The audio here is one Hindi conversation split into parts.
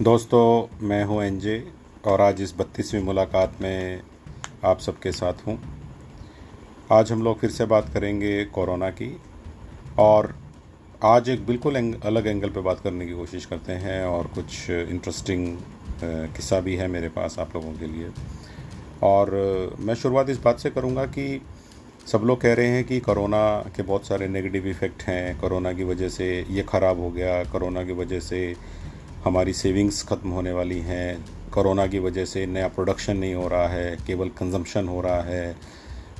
दोस्तों मैं हूँ एनजे और आज इस बत्तीसवीं मुलाकात में आप सबके साथ हूँ। आज हम लोग फिर से बात करेंगे कोरोना की और आज एक बिल्कुल एंग, अलग एंगल पे बात करने की कोशिश करते हैं और कुछ इंटरेस्टिंग किस्सा भी है मेरे पास आप लोगों के लिए। और मैं शुरुआत इस बात से करूँगा कि सब लोग कह रहे हैं कि कोरोना के बहुत सारे नेगेटिव इफ़ेक्ट हैं। कोरोना की वजह से ये ख़राब हो गया कोरोना की वजह से हमारी सेविंग्स ख़त्म होने वाली हैं। कोरोना की वजह से नया प्रोडक्शन नहीं हो रहा है, केवल कंजम्पशन हो रहा है।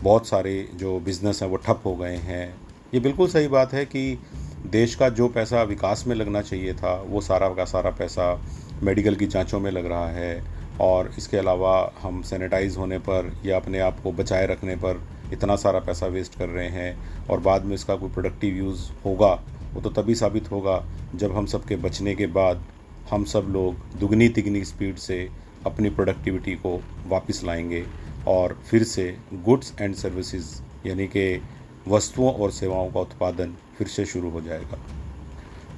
बहुत सारे जो बिज़नेस हैं वो ठप हो गए हैं। ये बिल्कुल सही बात है कि देश का जो पैसा विकास में लगना चाहिए था, वो सारा का सारा पैसा मेडिकल की जांचों में लग रहा है। और इसके अलावा हम सैनिटाइज होने पर या अपने आप को बचाए रखने पर इतना सारा पैसा वेस्ट कर रहे हैं और बाद में इसका कोई प्रोडक्टिव यूज़ होगा, वो तो तभी साबित होगा जब हम सबके बचने के बाद हम सब लोग दुगनी तिगनी स्पीड से अपनी प्रोडक्टिविटी को वापस लाएँगे और फिर से गुड्स एंड सर्विसेज़ यानी कि वस्तुओं और सेवाओं का उत्पादन फिर से शुरू हो जाएगा।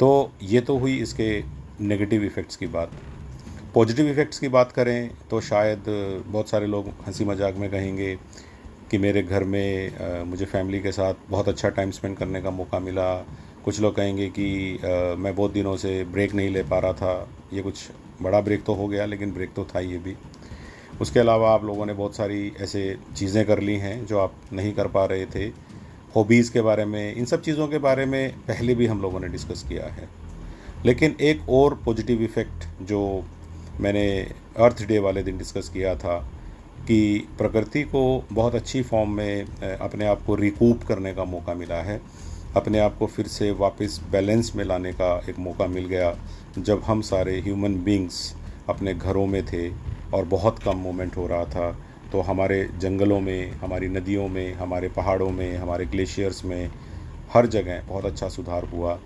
तो ये तो हुई इसके नेगेटिव इफ़ेक्ट्स की बात। पॉजिटिव इफ़ेक्ट्स की बात करें तो शायद बहुत सारे लोग हँसी मज़ाक में कहेंगे कि मेरे घर में मुझे फैमिली के साथ बहुत अच्छा टाइम स्पेंड करने का मौका मिला कुछ लोग कहेंगे कि आ, मैं बहुत दिनों से ब्रेक नहीं ले पा रहा था। ये कुछ बड़ा ब्रेक तो हो गया लेकिन ब्रेक तो था ये भी उसके अलावा आप लोगों ने बहुत सारी ऐसे चीज़ें कर ली हैं जो आप नहीं कर पा रहे थे। हॉबीज़ के बारे में इन सब चीज़ों के बारे में पहले भी हम लोगों ने डिस्कस किया है। लेकिन एक और पॉजिटिव इफ़ेक्ट जो मैंने अर्थ डे वाले दिन डिस्कस किया था कि प्रकृति को बहुत अच्छी फॉर्म में अपने आप को रिकूप करने का मौका मिला है। अपने आप को फिर से वापस बैलेंस में लाने का एक मौका मिल गया, जब हम सारे ह्यूमन बींग्स अपने घरों में थे और बहुत कम मोमेंट हो रहा था। तो हमारे जंगलों में, हमारी नदियों में, हमारे पहाड़ों में, हमारे ग्लेशियर्स में हर जगह बहुत अच्छा सुधार हुआ।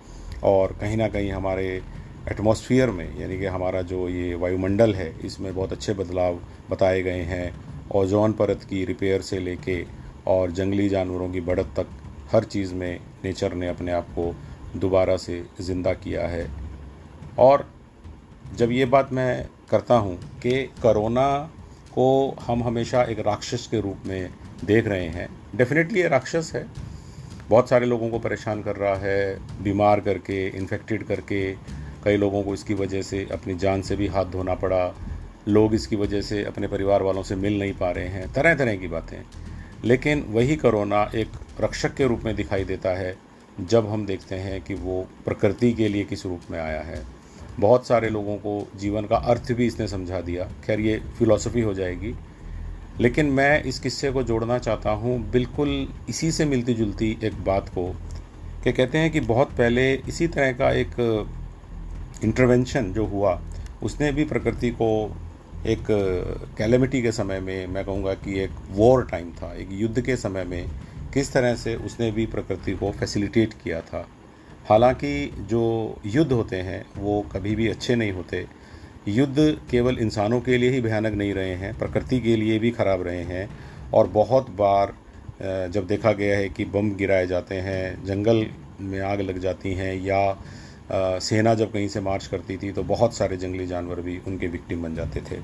और कहीं ना कहीं हमारे एटमॉस्फियर में, यानी कि हमारा जो ये वायुमंडल है, इसमें बहुत अच्छे बदलाव बताए गए हैं। ओजोन परत की रिपेयर से लेके और जंगली जानवरों की बढ़त तक हर चीज़ में नेचर ने अपने आप को दोबारा से ज़िंदा किया है। और जब ये बात मैं करता हूँ कि करोना को हम हमेशा एक राक्षस के रूप में देख रहे हैं डेफिनेटली ये राक्षस है। बहुत सारे लोगों को परेशान कर रहा है, बीमार करके इन्फेक्टेड करके। कई लोगों को इसकी वजह से अपनी जान से भी हाथ धोना पड़ा। लोग इसकी वजह से अपने परिवार वालों से मिल नहीं पा रहे हैं। तरह तरह की बातें। लेकिन वही करोना एक रक्षक के रूप में दिखाई देता है, जब हम देखते हैं कि वो प्रकृति के लिए किस रूप में आया है। बहुत सारे लोगों को जीवन का अर्थ भी इसने समझा दिया। खैर, ये फिलॉसफी हो जाएगी। लेकिन मैं इस किस्से को जोड़ना चाहता हूँ, बिल्कुल इसी से मिलती जुलती एक बात को, कि कहते हैं कि बहुत पहले इसी तरह का एक इंटरवेंशन जो हुआ, उसने भी प्रकृति को एक कैलेमिटी के समय में मैं कहूँगा कि एक वॉर टाइम था, एक युद्ध के समय में किस तरह से उसने भी प्रकृति को फैसिलिटेट किया था। हालाँकि जो युद्ध होते हैं, वो कभी भी अच्छे नहीं होते। युद्ध केवल इंसानों के लिए ही भयानक नहीं रहे हैं, प्रकृति के लिए भी ख़राब रहे हैं। और बहुत बार जब देखा गया है कि बम गिराए जाते हैं, जंगल में आग लग जाती हैं या सेना जब कहीं से मार्च करती थी तो बहुत सारे जंगली जानवर भी उनके विक्टिम बन जाते थे।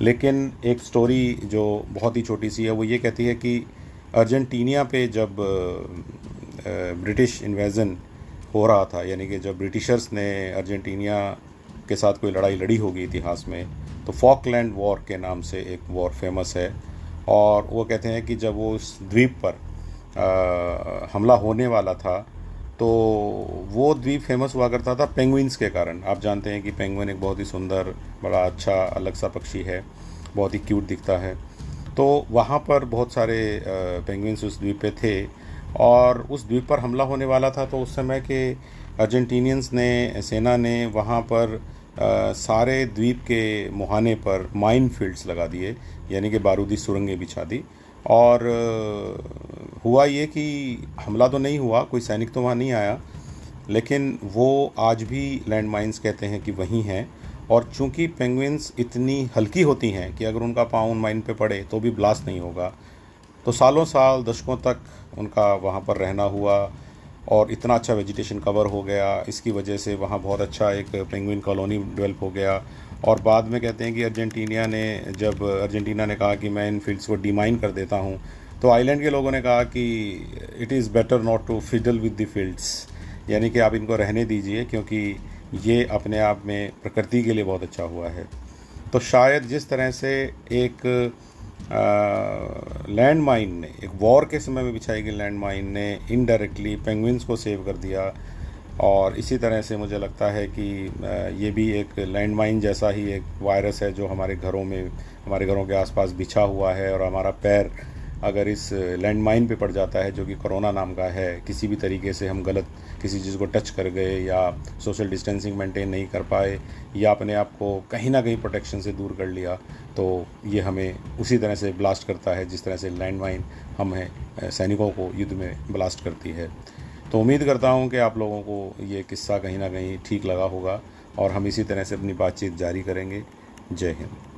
लेकिन एक स्टोरी जो बहुत ही छोटी सी है वो ये कहती है कि अर्जेंटीनिया पे जब ब्रिटिश इन्वेज़न हो रहा था यानी कि जब ब्रिटिशर्स ने अर्जेंटीनिया के साथ कोई लड़ाई लड़ी होगी इतिहास में तो फॉकलैंड वॉर के नाम से एक वॉर फ़ेमस है। और वो कहते हैं कि जब वो उस द्वीप पर आ, हमला होने वाला था तो वो द्वीप फ़ेमस हुआ करता था पेंगुइन्स के कारण। आप जानते हैं कि पेंगुइन एक बहुत ही सुंदर बड़ा अच्छा अलग सा पक्षी है बहुत ही क्यूट दिखता है। तो वहाँ पर बहुत सारे पेंगुइन्स उस द्वीप पे थे और उस द्वीप पर हमला होने वाला था तो उस समय के अर्जेंटीनियंस ने सेना ने वहाँ पर आ, सारे द्वीप के मुहाने पर माइन फील्ड्स लगा दिए यानी कि बारूदी सुरंगें बिछा दी और हुआ ये कि हमला तो नहीं हुआ, कोई सैनिक तो वहाँ नहीं आया, लेकिन वो आज भी लैंड माइन्स कहते हैं कि वहीं हैं। और चूँकि पेंगुइन्स इतनी हल्की होती हैं कि अगर उनका पाँव उन माइन पे पड़े तो भी ब्लास्ट नहीं होगा। तो सालों साल दशकों तक उनका वहाँ पर रहना हुआ और इतना अच्छा वेजिटेशन कवर हो गया। इसकी वजह से वहाँ बहुत अच्छा एक पेंगुइन कॉलोनी डेवलप हो गया। और बाद में कहते हैं कि अर्जेंटीना ने, जब अर्जेंटीना ने कहा कि मैं इन फील्ड्स को डिमाइन कर देता हूँ तो आइलैंड के लोगों ने कहा कि it is better not to fiddle with the fields यानी कि आप इनको रहने दीजिए, क्योंकि ये अपने आप में प्रकृति के लिए बहुत अच्छा हुआ है। तो शायद जिस तरह से एक लैंड माइन ने, एक वॉर के समय में बिछाई गई लैंड माइन ने इनडायरेक्टली पेंगुइन्स को सेव कर दिया। और इसी तरह से मुझे लगता है कि ये भी एक लैंड माइन जैसा ही एक वायरस है जो हमारे घरों में, हमारे घरों के आसपास बिछा हुआ है और हमारा पैर अगर इस लैंड माइन पर पड़ जाता है जो कि कोरोना नाम का है, किसी भी तरीके से हम गलत किसी चीज़ को टच कर गए या सोशल डिस्टेंसिंग मेंटेन नहीं कर पाए या अपने आप को कहीं ना कहीं प्रोटेक्शन से दूर कर लिया तो ये हमें उसी तरह से ब्लास्ट करता है जिस तरह से लैंड माइन हमें सैनिकों को युद्ध में ब्लास्ट करती है। तो उम्मीद करता हूँ कि आप लोगों को ये किस्सा कहीं ना कहीं ठीक लगा होगा और हम इसी तरह से अपनी बातचीत जारी करेंगे। जय हिंद।